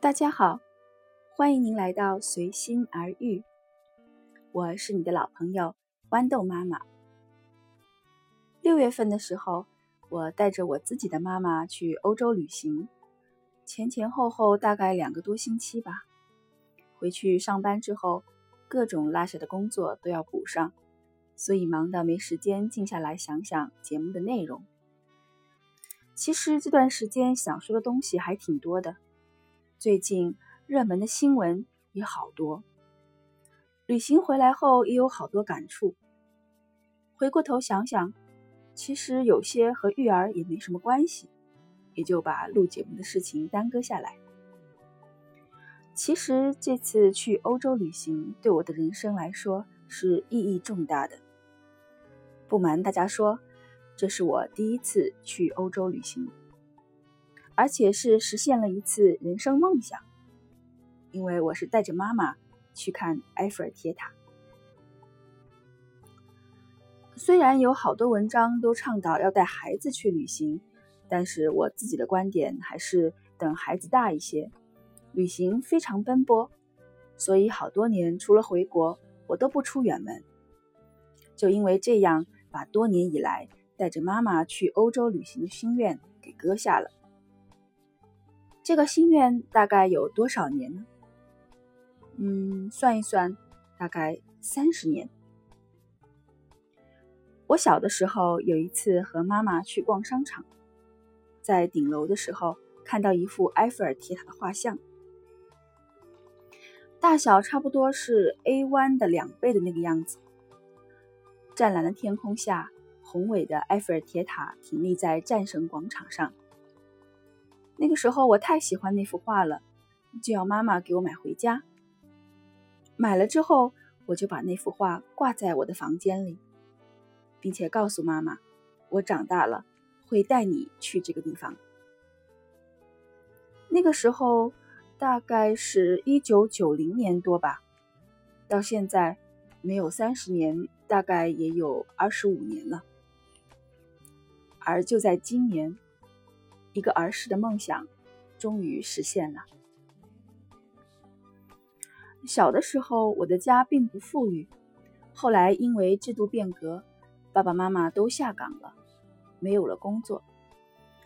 大家好，欢迎您来到随心而遇，我是你的老朋友豌豆妈妈。六月份的时候，我带着我自己的妈妈去欧洲旅行，前前后后大概两个多星期吧。回去上班之后，各种落下的工作都要补上，所以忙到没时间静下来想想节目的内容。其实这段时间想说的东西还挺多的。最近热门的新闻也好多，旅行回来后也有好多感触。回过头想想，其实有些和育儿也没什么关系，也就把录节目的事情耽搁下来。其实这次去欧洲旅行对我的人生来说是意义重大的。不瞒大家说，这是我第一次去欧洲旅行。而且是实现了一次人生梦想，因为我是带着妈妈去看埃菲尔铁塔。虽然有好多文章都倡导要带孩子去旅行，但是我自己的观点还是等孩子大一些。旅行非常奔波，所以好多年除了回国，我都不出远门。就因为这样，把多年以来带着妈妈去欧洲旅行的心愿给搁下了。这个心愿大概有多少年呢？嗯，算一算，大概三十年。我小的时候有一次和妈妈去逛商场，在顶楼的时候看到一幅埃菲尔铁塔的画像，大小差不多是 A 弯的两倍的那个样子。湛蓝的天空下，宏伟的埃菲尔铁塔挺立在战神广场上。那个时候我太喜欢那幅画了，就要妈妈给我买回家。买了之后，我就把那幅画挂在我的房间里，并且告诉妈妈，我长大了会带你去这个地方。那个时候大概是一九九零年多吧，到现在没有三十年，大概也有二十五年了。而就在今年。一个儿时的梦想终于实现了。小的时候，我的家并不富裕，后来因为制度变革，爸爸妈妈都下岗了，没有了工作。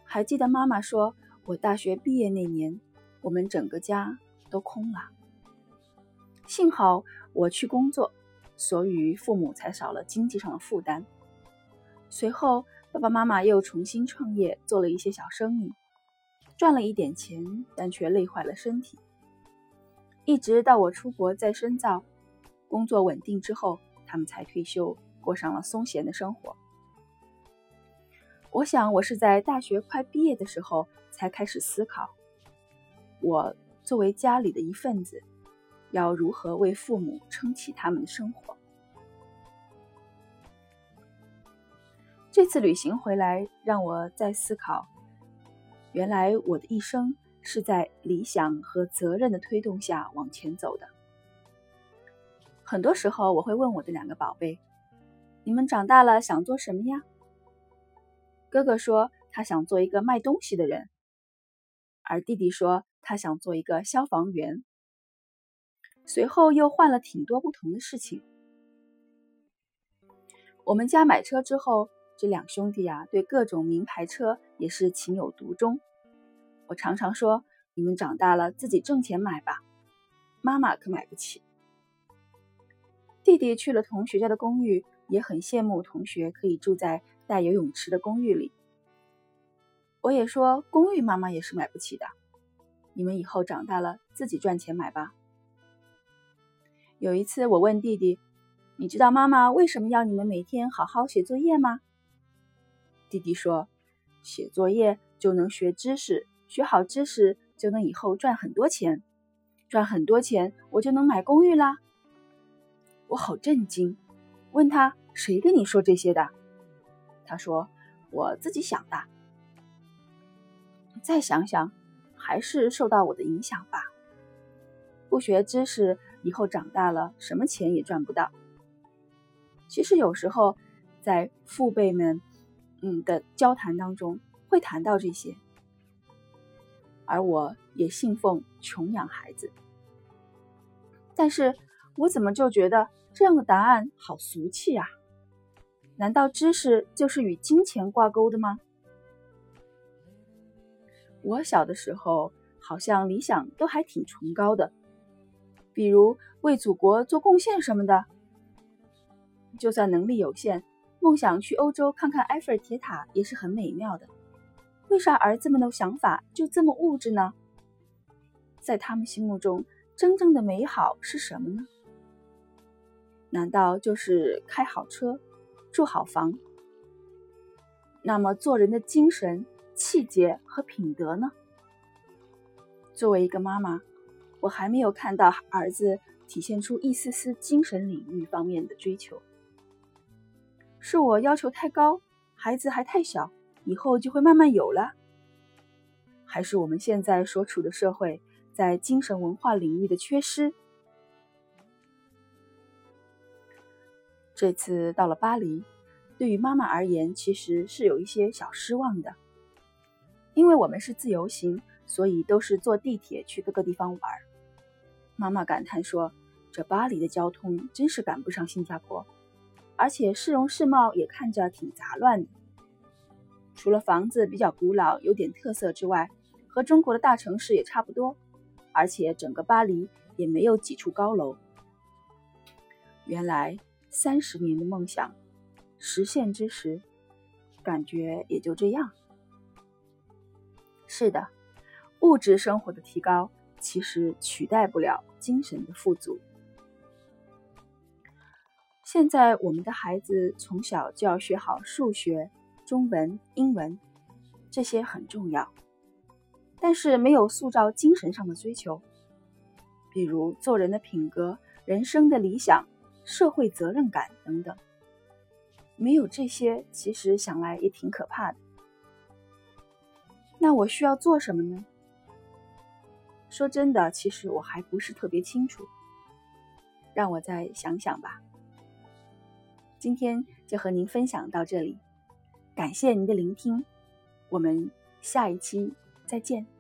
还记得妈妈说，我大学毕业那年，我们整个家都空了。幸好我去工作，所以父母才少了经济上的负担。随后。爸爸妈妈又重新创业，做了一些小生意，赚了一点钱，但却累坏了身体。一直到我出国再深造，工作稳定之后，他们才退休，过上了松闲的生活。我想，我是在大学快毕业的时候才开始思考，我作为家里的一份子，要如何为父母撑起他们的生活。这次旅行回来，让我在思考，原来我的一生是在理想和责任的推动下往前走的。很多时候，我会问我的两个宝贝：“你们长大了想做什么呀？”哥哥说他想做一个卖东西的人，而弟弟说他想做一个消防员。随后又换了挺多不同的事情。我们家买车之后。这两兄弟啊，对各种名牌车也是情有独钟。我常常说：“你们长大了自己挣钱买吧，妈妈可买不起。”弟弟去了同学家的公寓，也很羡慕同学可以住在带游泳池的公寓里。我也说：“公寓妈妈也是买不起的，你们以后长大了自己赚钱买吧。”有一次，我问弟弟：“你知道妈妈为什么要你们每天好好写作业吗？”弟弟说：“写作业就能学知识，学好知识就能以后赚很多钱，赚很多钱我就能买公寓啦。”我好震惊，问他：“谁跟你说这些的？”他说：“我自己想的。”再想想，还是受到我的影响吧。不学知识，以后长大了什么钱也赚不到。其实有时候，在父辈们。嗯的交谈当中，会谈到这些，而我也信奉穷养孩子。但是我怎么就觉得这样的答案好俗气啊？难道知识就是与金钱挂钩的吗？我小的时候好像理想都还挺崇高的，比如为祖国做贡献什么的。就算能力有限，梦想去欧洲看看埃菲尔铁塔也是很美妙的。为啥儿子们的想法就这么物质呢？在他们心目中，真正的美好是什么呢？难道就是开好车？住好房，那么做人的精神、气节和品德呢？作为一个妈妈，我还没有看到儿子体现出一丝丝精神领域方面的追求。是我要求太高，孩子还太小，以后就会慢慢有了？还是我们现在所处的社会在精神文化领域的缺失？这次到了巴黎，对于妈妈而言，其实是有一些小失望的。因为我们是自由行，所以都是坐地铁去各个地方玩。妈妈感叹说：“这巴黎的交通真是赶不上新加坡，而且市容市貌也看着挺杂乱的。除了房子比较古老、有点特色之外，和中国的大城市也差不多。而且整个巴黎也没有几处高楼。原来。”三十年的梦想实现之时，感觉也就这样。是的，物质生活的提高其实取代不了精神的富足。现在我们的孩子从小就要学好数学、中文、英文，这些很重要，但是没有塑造精神上的追求，比如做人的品格、人生的理想。社会责任感等等，没有这些，其实想来也挺可怕的。那我需要做什么呢？说真的，其实我还不是特别清楚，让我再想想吧。今天就和您分享到这里，感谢您的聆听，我们下一期再见。